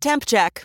Temp check.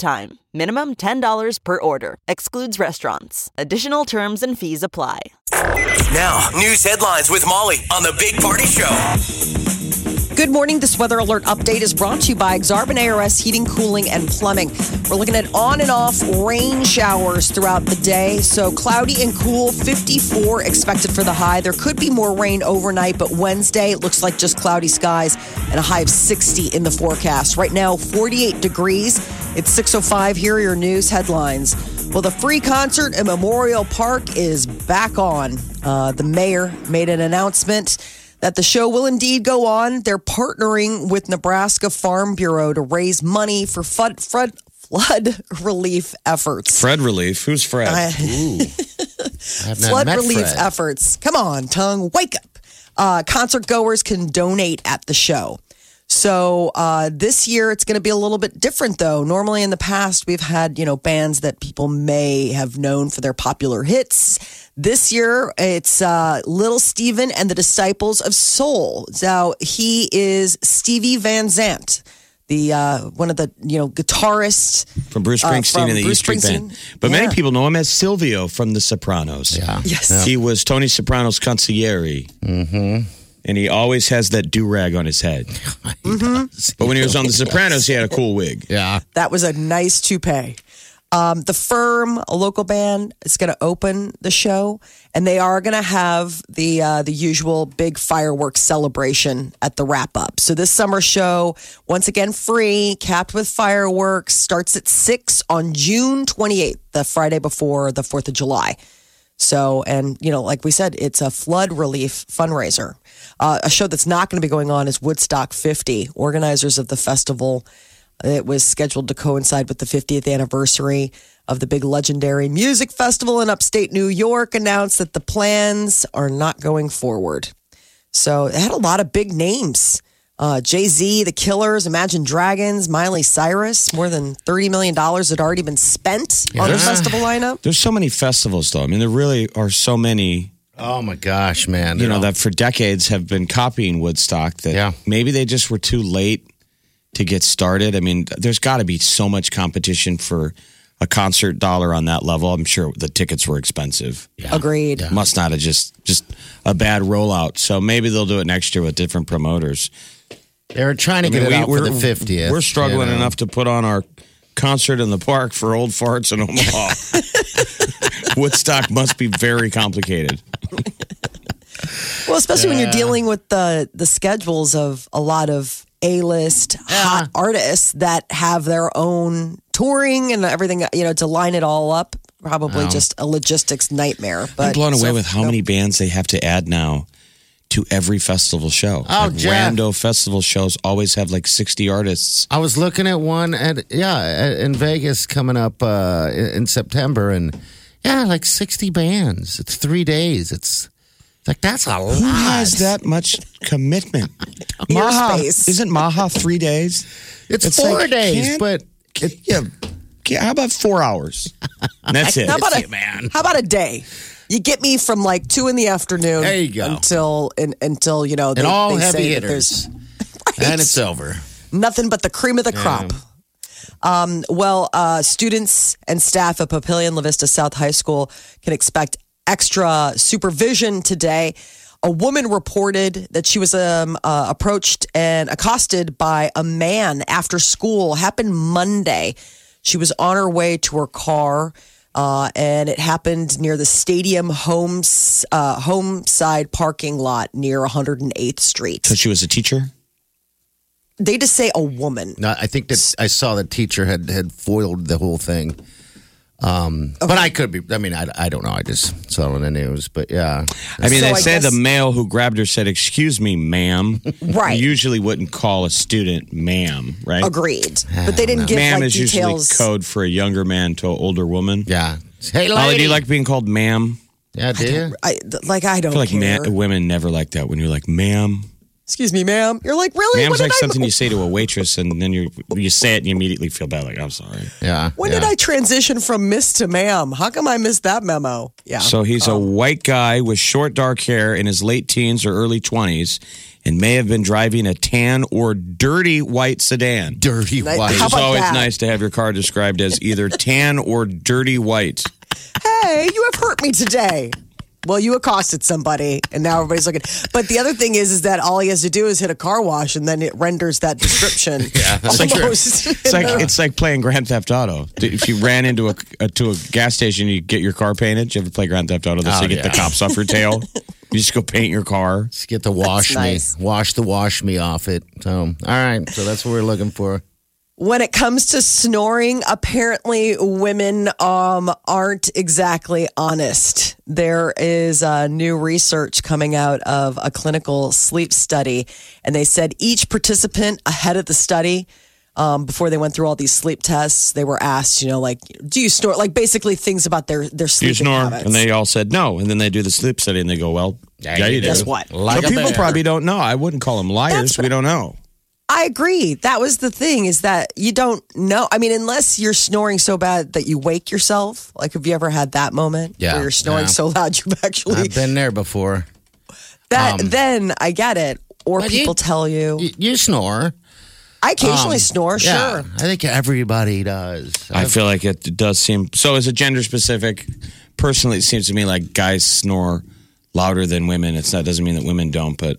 time. Minimum $10 per order. Excludes restaurants. Additional terms and fees apply. Now, news headlines with Molly on the Big Party Show. Good morning. This weather alert update is brought to you by Exarban ARS Heating, Cooling, and Plumbing. We're looking at on and off rain showers throughout the day. So cloudy and cool, 54 expected for the high. There could be more rain overnight, but Wednesday it looks like just cloudy skies and a high of 60 in the forecast. Right now, 48 degrees. It's 6:05. Here are your news headlines. Well, the free concert at Memorial Park is back on. Uh, the mayor made an announcement that the show will indeed go on. They're partnering with Nebraska Farm Bureau to raise money for flood, flood, flood relief efforts. Fred Relief. Who's Fred? Have flood relief Fred. efforts. Come on, tongue, wake up. Uh, concert goers can donate at the show. So uh, this year it's going to be a little bit different, though. Normally in the past we've had you know bands that people may have known for their popular hits. This year it's uh, Little Steven and the Disciples of Soul. Now he is Stevie Van Zandt, the uh, one of the you know guitarists from Bruce uh, Springsteen from and the Bruce E Street Band. Springsteen. But Yeah. many people know him as Silvio from The Sopranos. Yeah. Yes. He was Tony Soprano's consigliere. Mm-hmm. And he always has that do rag on his head. But when he was on The Sopranos, he had a cool wig. Yeah. That was a nice toupee. Um, the firm, a local band, is going to open the show, and they are going to have the uh, the usual big fireworks celebration at the wrap up. So this summer show, once again, free, capped with fireworks, starts at six on June twenty eighth, the Friday before the Fourth of July. So, and you know, like we said, it's a flood relief fundraiser. Uh, a show that's not going to be going on is Woodstock 50. Organizers of the festival, it was scheduled to coincide with the 50th anniversary of the big legendary music festival in upstate New York, announced that the plans are not going forward. So it had a lot of big names. Uh, Jay Z, The Killers, Imagine Dragons, Miley Cyrus. More than $30 million had already been spent on the festival lineup. There's so many festivals, though. I mean, there really are so many, Oh my gosh, man. you know, that for decades have been copying Woodstock that Yeah. maybe they just were too late to get started. I mean, there's got to be so much competition for a concert dollar on that level. I'm sure the tickets were expensive. Yeah. Agreed. Must not have just just a bad rollout. So maybe they'll do it next year with different promoters. They're trying to I mean, get it we- out for the 50th. We're struggling you know. enough to put on our concert in the park for old farts in Omaha. Woodstock must be very complicated. Well, especially when you're dealing with the the schedules of a lot of A-list hot artists that have their own touring and everything, you know, to line it all up. Probably just a logistics nightmare. But I'm blown away so- with how many bands they have to add now to every festival show. Oh, like Jeff. rando festival shows always have like 60 artists. I was looking at one at yeah in Vegas coming up uh, in in September, and yeah, like sixty bands. It's three days. It's like that's a lot. Who has that much commitment? Maha space. isn't Maha three days? It's, It's four like, days, but It, yeah. How about four hours? And that's it. How about a man. How about a day? You get me from like two in the afternoon There you go. until in, until you know they, and all they heavy say hitters, there's and it's over. nothing but the cream of the crop. Um, well, uh, students and staff at Papillion La Vista South High School can expect extra supervision today. A woman reported that she was um, uh, approached and accosted by a man after school. Happened Monday. She was on her way to her car. Uh, and it happened near the stadium homes, uh, home side parking lot near 108th Street. So she was a teacher? They just say a woman. No, I think that I saw the teacher had had foiled the whole thing. Um, But I could be. I mean, I, I don't know. I just saw it in the news. But yeah, I mean, So they I say guess- the male who grabbed her said, "Excuse me, ma'am." Right. You usually wouldn't call a student ma'am, right? Agreed. But they didn't give Ma'am like is details. usually code for a younger man to an older woman. yeah. Hey, lady. Molly, do you like being called ma'am? Yeah, do you? I, like I don't I feel like care. ma- women never like that when you're like, ma'am. Excuse me, ma'am. You're like, really? Ma'am's When like I- something you say to a waitress, and then you you say it and you immediately feel bad. Like, I'm sorry. Yeah. When yeah. did I transition from miss to ma'am? How come I missed that memo? Yeah. So he's a um, white guy with short dark hair in his late teens or early 20s and may have been driving a tan or dirty white sedan. Dirty white. It's always that? nice to have your car described as either tan or dirty white. hey, you have hurt me today. Well, you accosted somebody, and now everybody's looking. But the other thing is, is that all he has to do is hit a car wash, and then it renders that description. yeah, It's like, almost. it's like it's like playing Grand Theft Auto. If you ran into a, a to a gas station, you get your car painted. You ever play Grand Theft Auto? This Oh, you get the cops off your tail. You just go paint your car. Just get the wash nice. me, wash the wash me off it. So, all right. So that's what we're looking for. When it comes to snoring, apparently women um, aren't exactly honest. There is uh, new research coming out of a clinical sleep study, and they said each participant ahead of the study. Um, before they went through all these sleep tests, they were asked, you know, like, do you snore? Like, basically things about their their Do you snore? habits. And they all said no. And then they do the sleep study and they go, well, yeah, you do. Guess what? Like so people bear. probably don't know. I wouldn't call them liars. We don't know. I agree. That was the thing is that you don't know. I mean, unless you're snoring so bad that you wake yourself. Like, have you ever had that moment Yeah, where you're snoring yeah. so loud you've actually I've been there before. that? um, then I get it. Or But you- people tell you. You, you snore. I occasionally Um, snore. Yeah, Sure. I think everybody does. I feel like it does seem so. Is it gender specific? Personally, it seems to me like guys snore louder than women. It's not doesn't mean that women don't, but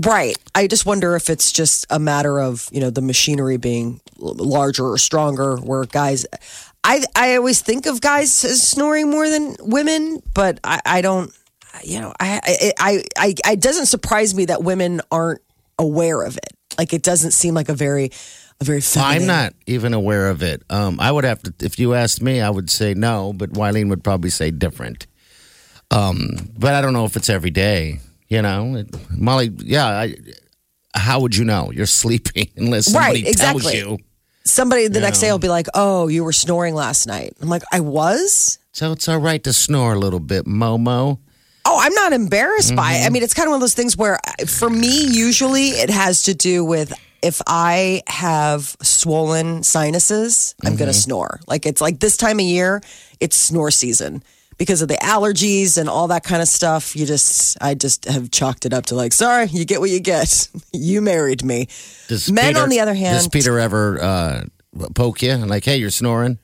Right. I just wonder if it's just a matter of you know the machinery being larger or stronger. Where guys, I I always think of guys as snoring more than women, but I, I don't. You know, I I I I it doesn't surprise me that women aren't aware of it. Like it doesn't seem like a very a very. Feminine. I'm not even aware of it. Um, I would have to, if you asked me, I would say no, but Wileen would probably say different. Um, but I don't know if it's every day. You know, It- Molly. Yeah. I, how would you know you're sleeping unless somebody Right, exactly. tells you? Somebody the next day will be like, "Oh, you were snoring last night." I'm like, "I was." So it's all right to snore a little bit, Momo. Oh, I'm not embarrassed by Mm-hmm. it. I mean, it's kind of one of those things where, uh, for me, usually it has to do with if I have swollen sinuses, I'm Mm-hmm. going to snore. Like it's like this time of year, it's snore season because of the allergies and all that kind of stuff. You just, I just have chalked it up to like, sorry, you get what you get. you married me. Does Men, Peter- on the other hand, does Peter ever uh, poke you and like, hey, you're snoring?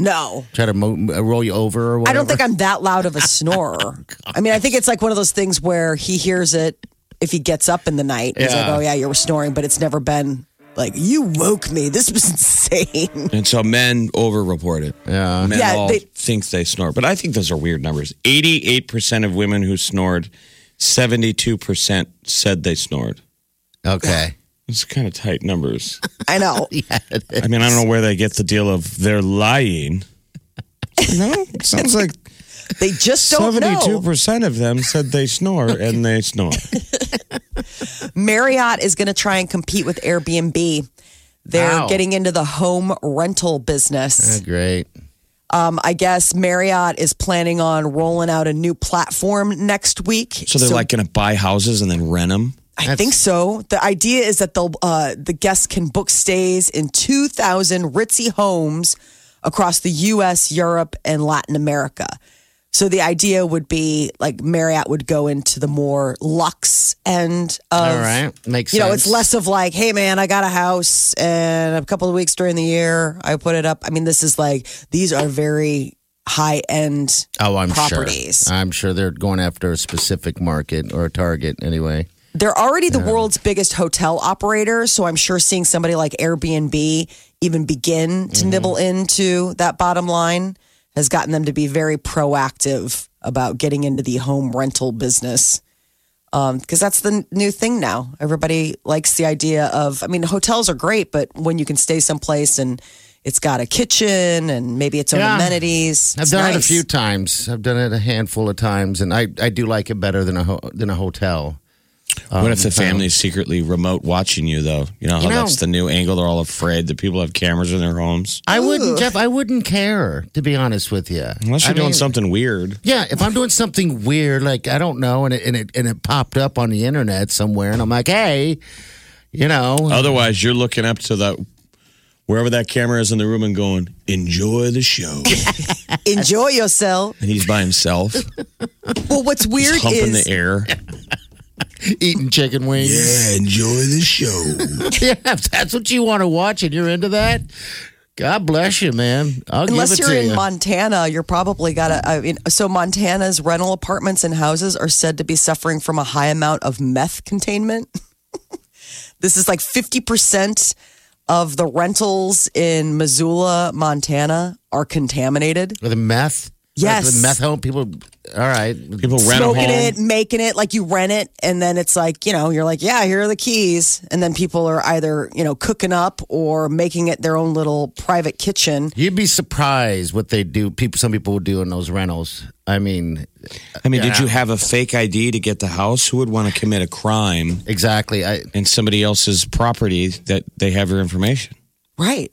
no. Try to mo- roll you over or whatever? I don't think I'm that loud of a snorer. I mean, I think it's like one of those things where he hears it if he gets up in the night. He's like, Yeah. oh, yeah, you were snoring, but it's never been like, you woke me. This was insane. and so men over-report it. Yeah. men Yeah, all they- think they snore, but I think those are weird numbers. Eighty-eight percent of women who snored, seventy-two percent said they snored. Okay. It's kind of tight numbers. I know. yeah, I mean, I don't know where they get the deal of they're lying. No, it sounds like They just don't seventy-two know. percent of them said they snore, and they snore. Marriott is going to try and compete with Airbnb. They're Wow. getting into the home rental business. great. Um, I guess Marriott is planning on rolling out a new platform next week. So they're like going to buy houses and then rent them. I think so. The idea is that they'll uh, the guests can book stays in 2,000 ritzy homes across the U.S., Europe, and Latin America. So the idea would be like Marriott would go into the more luxe end of. All right. Makes You know, it's less of like, hey man, I got a house and a couple of weeks during the year I put it up. I mean, this is like these are very high end Oh, I'm properties. sure. I'm sure they're going after a specific market or a target anyway. They're already the world's biggest hotel operator, so I'm sure seeing somebody like Airbnb even begin to Mm-hmm. nibble into that bottom line has gotten them to be very proactive about getting into the home rental business. Um, because that's the n- new thing now. Everybody likes the idea of, I mean, hotels are great, but when you can stay someplace and It's got a kitchen and maybe its own Yeah. amenities. I've done it a few times. I've done it a handful of times, and I, I do like it better than a ho- than a hotel. What if um, the family's secretly remote watching you, though? You know how You know- that's the new angle. They're all afraid that people have cameras in their homes. I wouldn't, Jeff. I wouldn't care to be honest with you. Unless you're I doing mean, something weird. Yeah, if I'm doing something weird, like I don't know, and it and it and it popped up on the internet somewhere, and I'm like, hey, you know, Otherwise, you're looking up to the wherever that camera is in the room and going, "Enjoy the show." Enjoy yourself. and he's by himself, Well, what's weird he's humping is the air. eating chicken wings. Yeah, enjoy the show. Yeah, if that's what you want to watch, and you're into that. God bless you, man. I'll Unless give it you're to in you. Montana, you're probably got to. I mean, so Montana's rental apartments and houses are said to be suffering from a high amount of meth containment. this is like 50% of the rentals in Missoula, Montana are contaminated. With the meth. Yes. With meth home people. All right. People rent a home. Smoking it, making it like you rent it, and then it's like, you know, you're like, yeah, here are the keys. And then people are either, you know, cooking up or making it their own little private kitchen. You'd be surprised what they do. People, some people would do in those rentals. I mean, I mean, did you have a fake ID to get the house? Who would want to commit a crime exactly. I, in somebody else's property that they have your information? Right.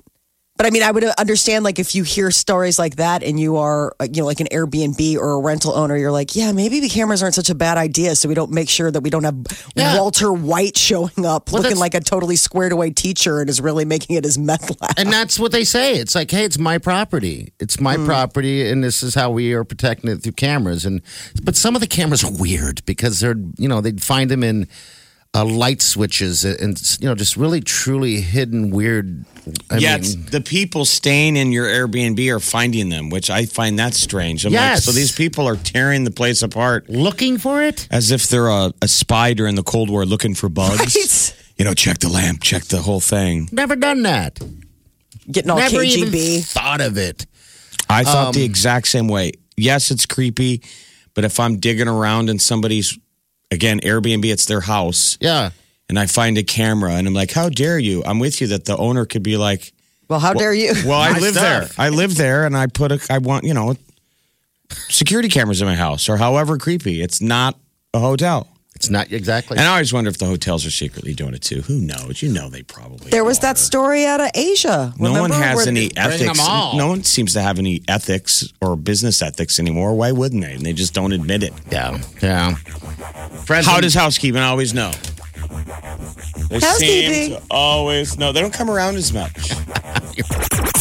But I mean, I would understand like if you hear stories like that and you are, uh, you know, like an Airbnb or a rental owner, you're like, yeah, maybe the cameras aren't such a bad idea. So we don't make sure that we don't have Yeah. Walter White showing up Well, looking like a totally squared away teacher and is really making it his meth lab. and that's what they say. It's like, hey, it's my property. It's my property, and this is how we are protecting it through cameras. And but some of the cameras are weird because they're, you know, they'd find them in uh, light switches and you know, just really truly hidden weird. I Yet mean, the people staying in your Airbnb are finding them, which I find that strange. I'm like, so these people are tearing the place apart looking for it. as if they're a, a spy during the Cold War looking for bugs. Right? You know, check the lamp, check the whole thing. Never done that. Getting all Never even KGB. thought of it. I thought Um, the exact same way. Yes, it's creepy, but if I'm digging around in somebody's, again, Airbnb, it's their house, Yeah. and I find a camera and I'm like, how dare you? I'm with you that the owner could be like, Well, how dare you? well, I live stuff. there. I live there and I put a, I want, you know, security cameras in my house or however creepy. It's not a hotel. It's not exactly. And I always wonder if the hotels are secretly doing it too. Who knows? You know, they probably There was are. that story out of Asia. No one has Where- any ethics. No one seems to have any ethics or business ethics anymore. Why wouldn't they? And they just don't admit it. yeah. Yeah. Friends How does housekeeping always know? They seem to always know. They don't come around as much.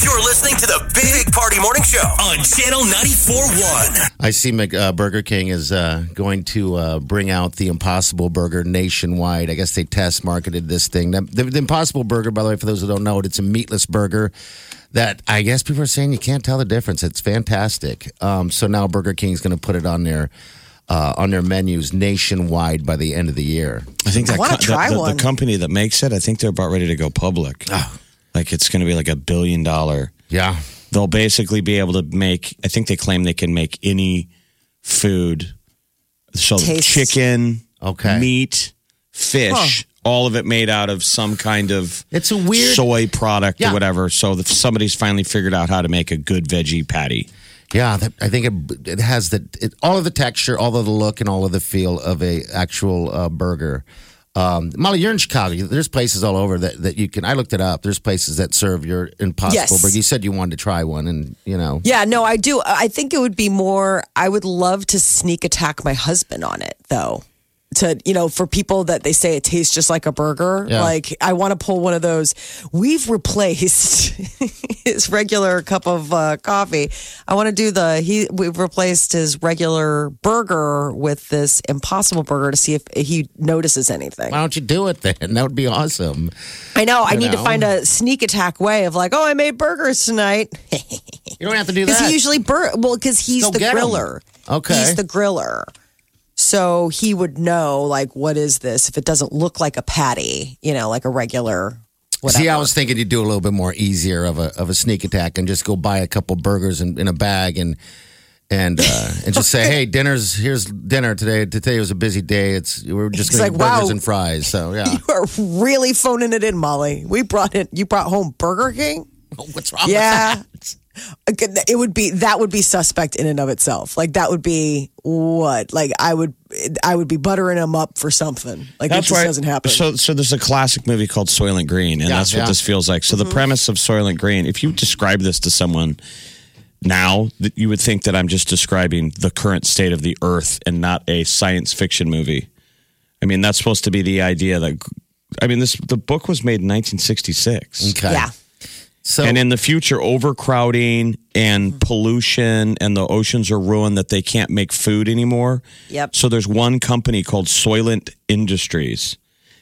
You're listening to the Big Party Morning Show on Channel 94.1. I see Mc, uh, Burger King is uh, going to uh, bring out the Impossible Burger nationwide. I guess they test marketed this thing. The, the, the Impossible Burger, by the way, for those who don't know it, it's a meatless burger that I guess people are saying you can't tell the difference. It's fantastic. Um, so now Burger King's going to put it on their uh, on their menus nationwide by the end of the year. I think that wanna co- try the, the, one. the company that makes it, I think they're about ready to go public. Like it's going to be like a billion dollar. Yeah. They'll basically be able to make. I think they claim they can make any food. So Tastes- chicken, Okay. meat, fish, Huh. all of it made out of some kind of It's a weird. soy product Yeah. or whatever. So if somebody's finally figured out how to make a good veggie patty. Yeah, that, I think it, it has the it, all of the texture, all of the look, and all of the feel of a actual uh, burger. Um, Molly, you're in Chicago. There's places all over that, that you can. I looked it up. There's places that serve your Impossible Yes. Burger. You said you wanted to try one, and you know, Yeah, no, I do. I think it would be more. I would love to sneak attack my husband on it, though. To you know, for people that they say it tastes just like a burger, Yeah. like I want to pull one of those. We've replaced his regular cup of uh, coffee. I want to do the he. We've replaced his regular burger with this Impossible Burger to see if he notices anything. why don't you do it then? That would be awesome. I know. I You need to find a sneak attack way of like, oh, I made burgers tonight. You don't have to do Because that. he usually bur well, because he's Go the griller. Okay. he's the griller. So he would know like what is this if it doesn't look like a patty, you know, like a regular. Whatever. See, I was thinking you'd do a little bit more easier of a of a sneak attack and just go buy a couple burgers in, in a bag and and uh, and just say, hey, dinner's here's dinner today. Today was a busy day. It's we're just going to like, burgers wow. and fries. So yeah. you are really phoning it in, Molly. We brought it. You brought home Burger King. What's wrong Yeah. With It would be that would be suspect in and of itself. Like that would be what? Like I would I would be buttering them up for something. Like it just doesn't happen. So, so there's a classic movie called Soylent Green, and Yeah, that's what yeah. this feels like. So, Mm-hmm. the premise of Soylent Green, if you describe this to someone now, that you would think that I'm just describing the current state of the Earth and not a science fiction movie. I mean, that's supposed to be the idea that. I mean, this the book was made in 1966. Okay. yeah. So And in the future, overcrowding and mm-hmm. pollution and the oceans are ruined that they can't make food anymore. Yep. So there's one company called Soylent Industries.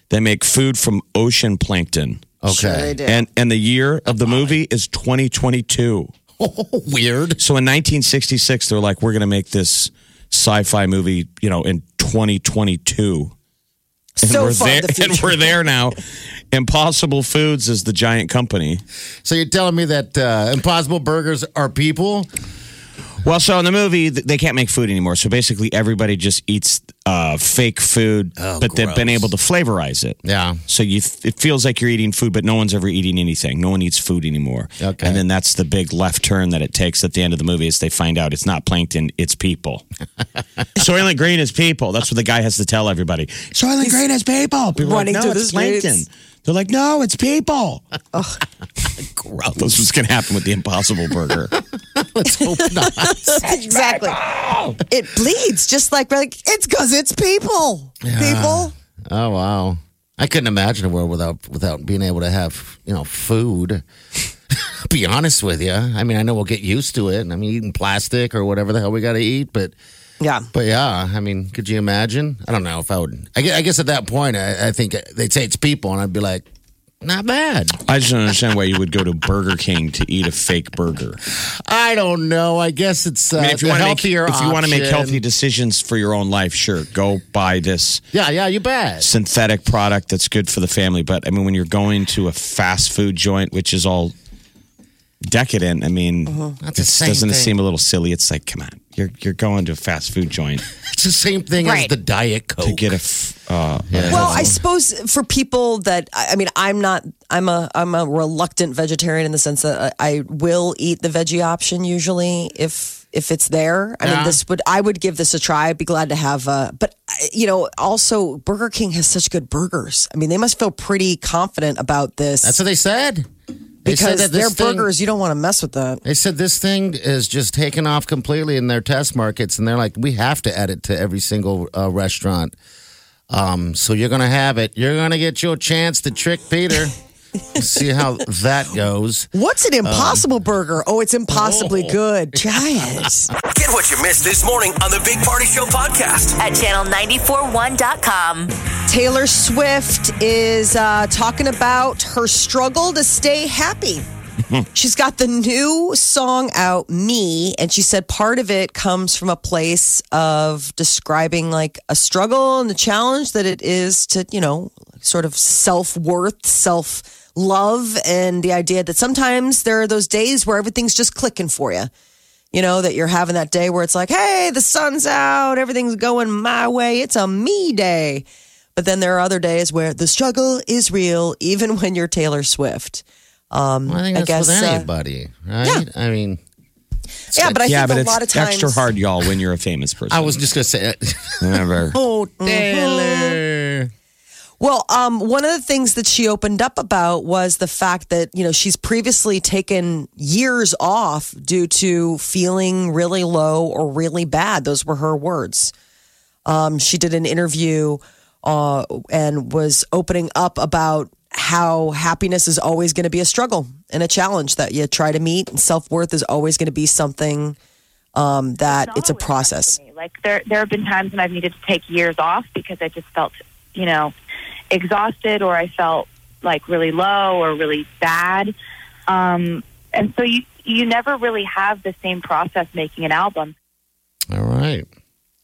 They make food from ocean plankton. okay. Sure they do. And and the year of the movie is 2022. Oh, Weird. So in 1966, they're like, we're going to make this sci-fi movie, you know, in 2022. And so we're far there, the future. and we're there now. Impossible Foods is the giant company. So you're telling me that uh, Impossible Burgers are people? Well, so in the movie, they can't make food anymore. So basically, everybody just eats uh, fake food, Oh, but they've been able to flavorize it. Yeah. So you, th- it feels like you're eating food, but no one's ever eating anything. No one eats food anymore. Okay. And then that's the big left turn that it takes at the end of the movie is they find out it's not plankton, it's people. Soylent Green is people. That's what the guy has to tell everybody. Soylent Green is people. People are like, no, through it's the streets. plankton. They're like, no, it's people. Gross. That's what's going to happen with the Impossible Burger. Let's hope not. exactly. It bleeds just like like it's because it's people. People. Oh wow. I couldn't imagine a world without without being able to have you know food. Be honest with you. I mean, I know we'll get used to it. I mean, eating plastic or whatever the hell we got to eat, but Yeah. but yeah. I mean, could you imagine? I don't know if I would. I guess, I guess at that point, I, I think they'd say it's people, and I'd be like, not bad. I just don't understand why you would go to Burger King to eat a fake burger. I don't know. I guess it's uh, I mean, if you want to make healthier if you want to make healthy decisions for your own life, sure, go buy this Yeah, yeah, you bet. synthetic product that's good for the family. But I mean, when you're going to a fast food joint, which is all decadent, I mean, the this doesn't it seem a little silly? It's like, come on, you're you're going to a fast food joint It's the same thing as the Diet Coke. to get a. F- uh, Well, I suppose for people that I I mean, I'm not. I'm a I'm a reluctant vegetarian in the sense that I, I will eat the veggie option usually if if it's there. I Yeah. mean, this would I would give this a try. I'd be glad to have. Uh, but you know, also Burger King has such good burgers. I mean, they must feel pretty confident about this That's what they said. Because their thing- burgers. You don't want to mess with that. They said this thing is just taken off completely in their test markets, and they're like, we have to add it to every single uh, restaurant. Um, so you're gonna have it. You're gonna get your chance to trick Peter. See how that goes. What's an impossible burger? Oh, it's impossibly good. Try it. Get what you missed this morning on the Big Party Show podcast. at channel941.com. Taylor Swift is uh, talking about her struggle to stay happy. She's got the new song out, Me, and she said part of it comes from a place of describing like a struggle and the challenge that it is to, you know, sort of self worth, self love, and the idea that sometimes there are those days where everything's just clicking for you. You know, that you're having that day where it's like, hey, the sun's out, everything's going my way, it's a me day. But then there are other days where the struggle is real, even when you're Taylor Swift. Um, I think I that's guess, with uh, anybody, right? I mean, yeah, but I yeah, think but a it's lot of times extra hard, y'all, when you're a famous person. I was just gonna say it. Remember, oh, Taylor. Well, um, one of the things that she opened up about was the fact that you know she's previously taken years off due to feeling really low or really bad. Those were her words. Um, she did an interview uh, and was opening up about how happiness is always going to be a struggle and a challenge that you try to meet, and self worth is always going to be something um, that not it's a process. Like there, there have been times when I've needed to take years off because I just felt, you know, exhausted or I felt like really low or really bad. Um, and so you, you never really have the same process making an album. All right.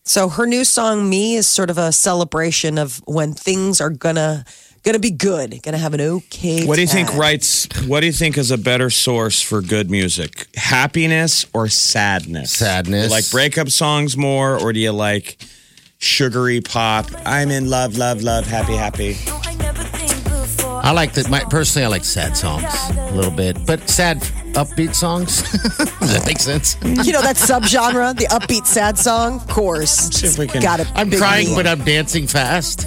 So her new song "Me" is sort of a celebration of when things are gonna gonna be good, gonna have an okay. what do you think writes? What do you think is a better source for good music? Happiness or sadness? Sadness. You like breakup songs more, or do you like sugary pop? I'm in love, love, love, happy, happy. I like that. My personally, I like sad songs a little bit, but sad upbeat songs. Does that make sense? You know that subgenre, the upbeat sad song. Of course, see if we can- got it. I'm crying, but I'm dancing fast.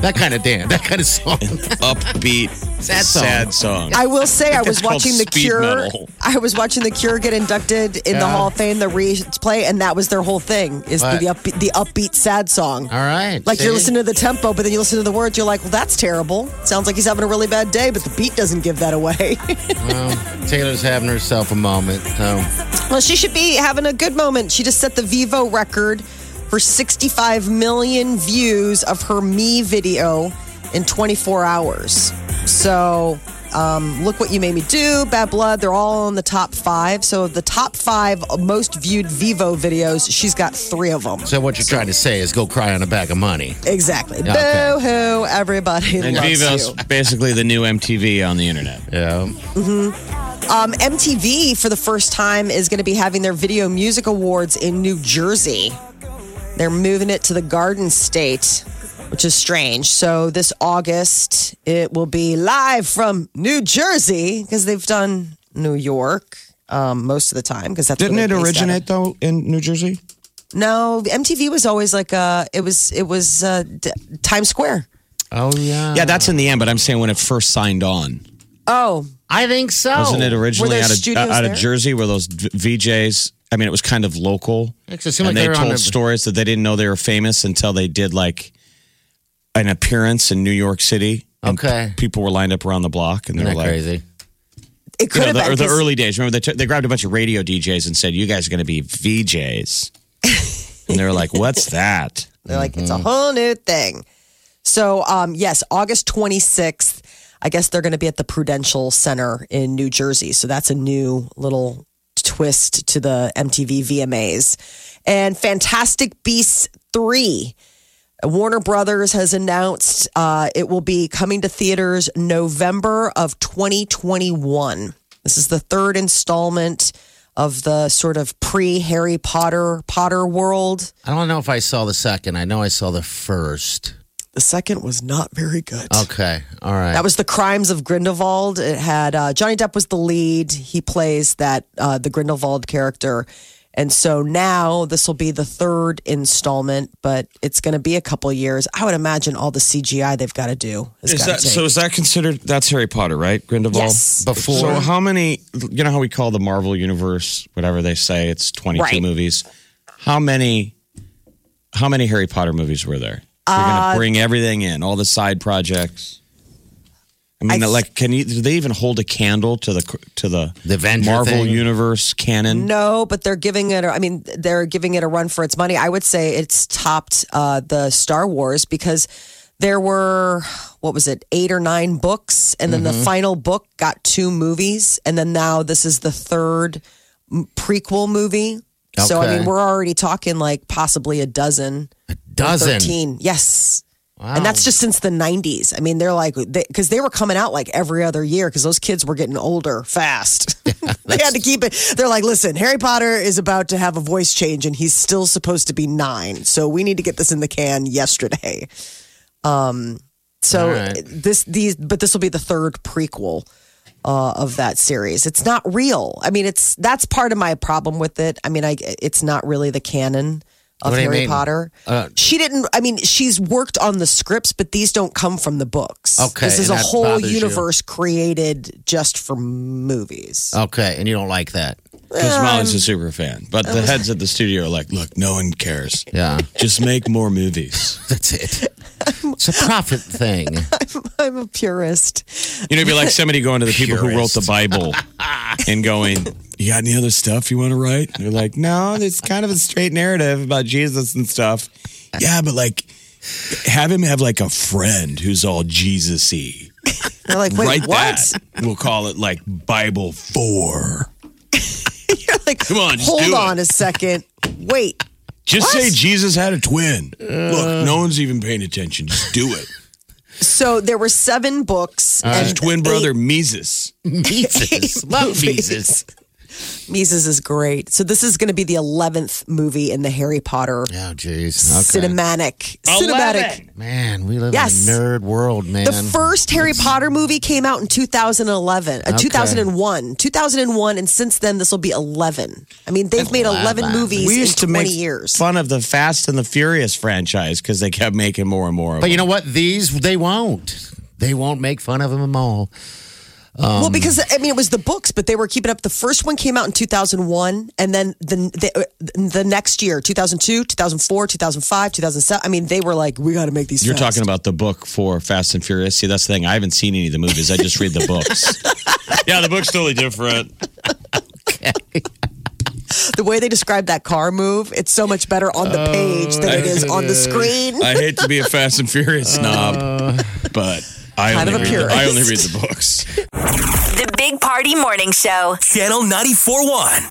That kind of dance, that kind of song. Upbeat, Sad song. sad song. I will say I, was watching The Cure. metal. I was watching The Cure get inducted in the Hall of Fame, the replay, and that was their whole thing is the, the upbeat, the upbeat sad song. All right, Like you're listening to the tempo, but then you listen to the words, you're like, well, that's terrible. Sounds like he's having a really bad day, but the beat doesn't give that away. Well, Taylor's having herself a moment. So well, she should be having a good moment. She just set the Vevo record for 65 million views of her Me video in 24 hours. So, um, look what you made me do, Bad Blood. They're all in the top five. So, the top five most viewed Vevo videos, she's got three of them. So what you're trying to say is go cry on a bag of money. Exactly. Okay. Boo hoo, everybody and loves Vevo's you. basically the new MTV on the internet. Yeah. Um, MTV, for the first time, is going to be having their Video Music Awards in New Jersey. They're moving it to the Garden State, which is strange. So this August, it will be live from New Jersey because they've done New York um, most of the time. Because that's Didn't it they're based out of. originate though in New Jersey? No, MTV was always like uh It was it was uh, D- Times Square. Oh yeah. Yeah, that's in the end. But I'm saying when it first signed on, Oh, I think so. wasn't it originally out of studios out of? Jersey where those VJs? I mean, it was kind of local, Yeah, 'cause it seemed and like they they told a- stories that they didn't know they were famous until they did like an appearance in New York City. And Okay. p- people were lined up around the block, and they Isn't were that like, crazy? it you could know, have the, been or the 'cause- early days. Remember, they, took they grabbed a bunch of radio DJs and said, "You guys are going to be VJs," and they were like, "What's that?" They're like, it's a whole new thing. So, um, yes, August 26th, I guess they're going to be at the Prudential Center in New Jersey. So that's a new little twist to the MTV VMAs. And Fantastic Beasts 3. Warner Brothers has announced uh, it will be coming to theaters November of 2021. This is the third installment of the sort of pre Harry Potter Potter world. I don't know if I saw the second. I know I saw the first. The second was not very good. Okay. All right. That was the Crimes of Grindelwald. It had uh, Johnny Depp was the lead. He plays that uh, the Grindelwald character, and so now this will be the third installment, but it's going to be a couple years. I would imagine all the CGI they've got to do is, Is that take. so? Is that considered? That's Harry Potter, right? Grindelwald. Yes. Before. So how many? You know how we call the Marvel universe, whatever they say, it's twenty-two Right. movies. How many? How many Harry Potter movies were there? You're Uh, going to bring everything in, all the side projects. I mean, I like, can you? Do they even hold a candle to the to the, The Avenger Marvel thing? universe canon? No, but they're giving it. a- I mean, they're giving it a run for its money. I would say it's topped uh, the Star Wars because there were what was it, eight or nine books, and then the final book got two movies, and then now this is the third prequel movie. So I mean, we're already talking like possibly a dozen, a dozen. thirteen. Yes. Wow. And that's just since the 90s. I mean, they're like, because they, were coming out like every other year because those kids were getting older fast. they had to keep it. They're like, listen, Harry Potter is about to have a voice change and he's still supposed to be nine. So we need to get this in the can yesterday. Um, so right. this, these, but this will be the third prequel. Uh, of that series, it's not real. I mean, it's that's part of my problem with it. I mean, I it's not really the canon of What Harry? Potter. Uh, she didn't. I mean, she's worked on the scripts, but these don't come from the books. Okay, this is a whole bothers you. universe created just for movies. Okay, and you don't like that. Because um, Molly's a super fan, but the uh, heads at the studio are like, "Look, no one cares. Yeah, Just make more movies." that's it. It's a profit thing. I'm a purist. You know, it'd be like somebody going to the people who wrote the Bible and going, You got any other stuff you want to write? And they're like, No, it's kind of a straight narrative about Jesus and stuff. Yeah, but like, have him have like a friend who's all Jesus y. They're like, wait, Write what? that. We'll call it like Bible 4. Come on, just hold do it. on a second. Wait, Just What? say Jesus had a twin. Look, uh. no one's even paying attention. Just do it. so there were seven books uh, His and twin brother, Mises. Mises, love Mises. Mises is great. So this is going to be the eleventh movie in the Harry Potter Oh, jeez. Okay. cinematic cinematic. Man, we live Yes. in a nerd world, man. The first Harry Potter movie came out in 2011, uh, 2001, 2001, and since then this will be 11. I mean, they've made 11 Eleven. movies We used in to 20 make years. fun of the Fast and the Furious franchise because they kept making more and more of But you know what? These they won't. They won't make fun of him at all. Well, because I mean, it was the books, but they were keeping up. The first one came out in 2001, and then the the, uh, the next year, 2002, 2004, 2005, 2007. I mean, they were like, we got to make these. You're fast. talking about the book for Fast and Furious. See, that's the thing. I haven't seen any of the movies. I just read the books. yeah, the book's totally different. the way they describe that car move. It's so much better on the page than it oh, is on the screen. I hate to be a Fast and Furious uh, snob, but I Kind only, of a read the, I only read the books. The Big Party Morning Show. Channel 94.1.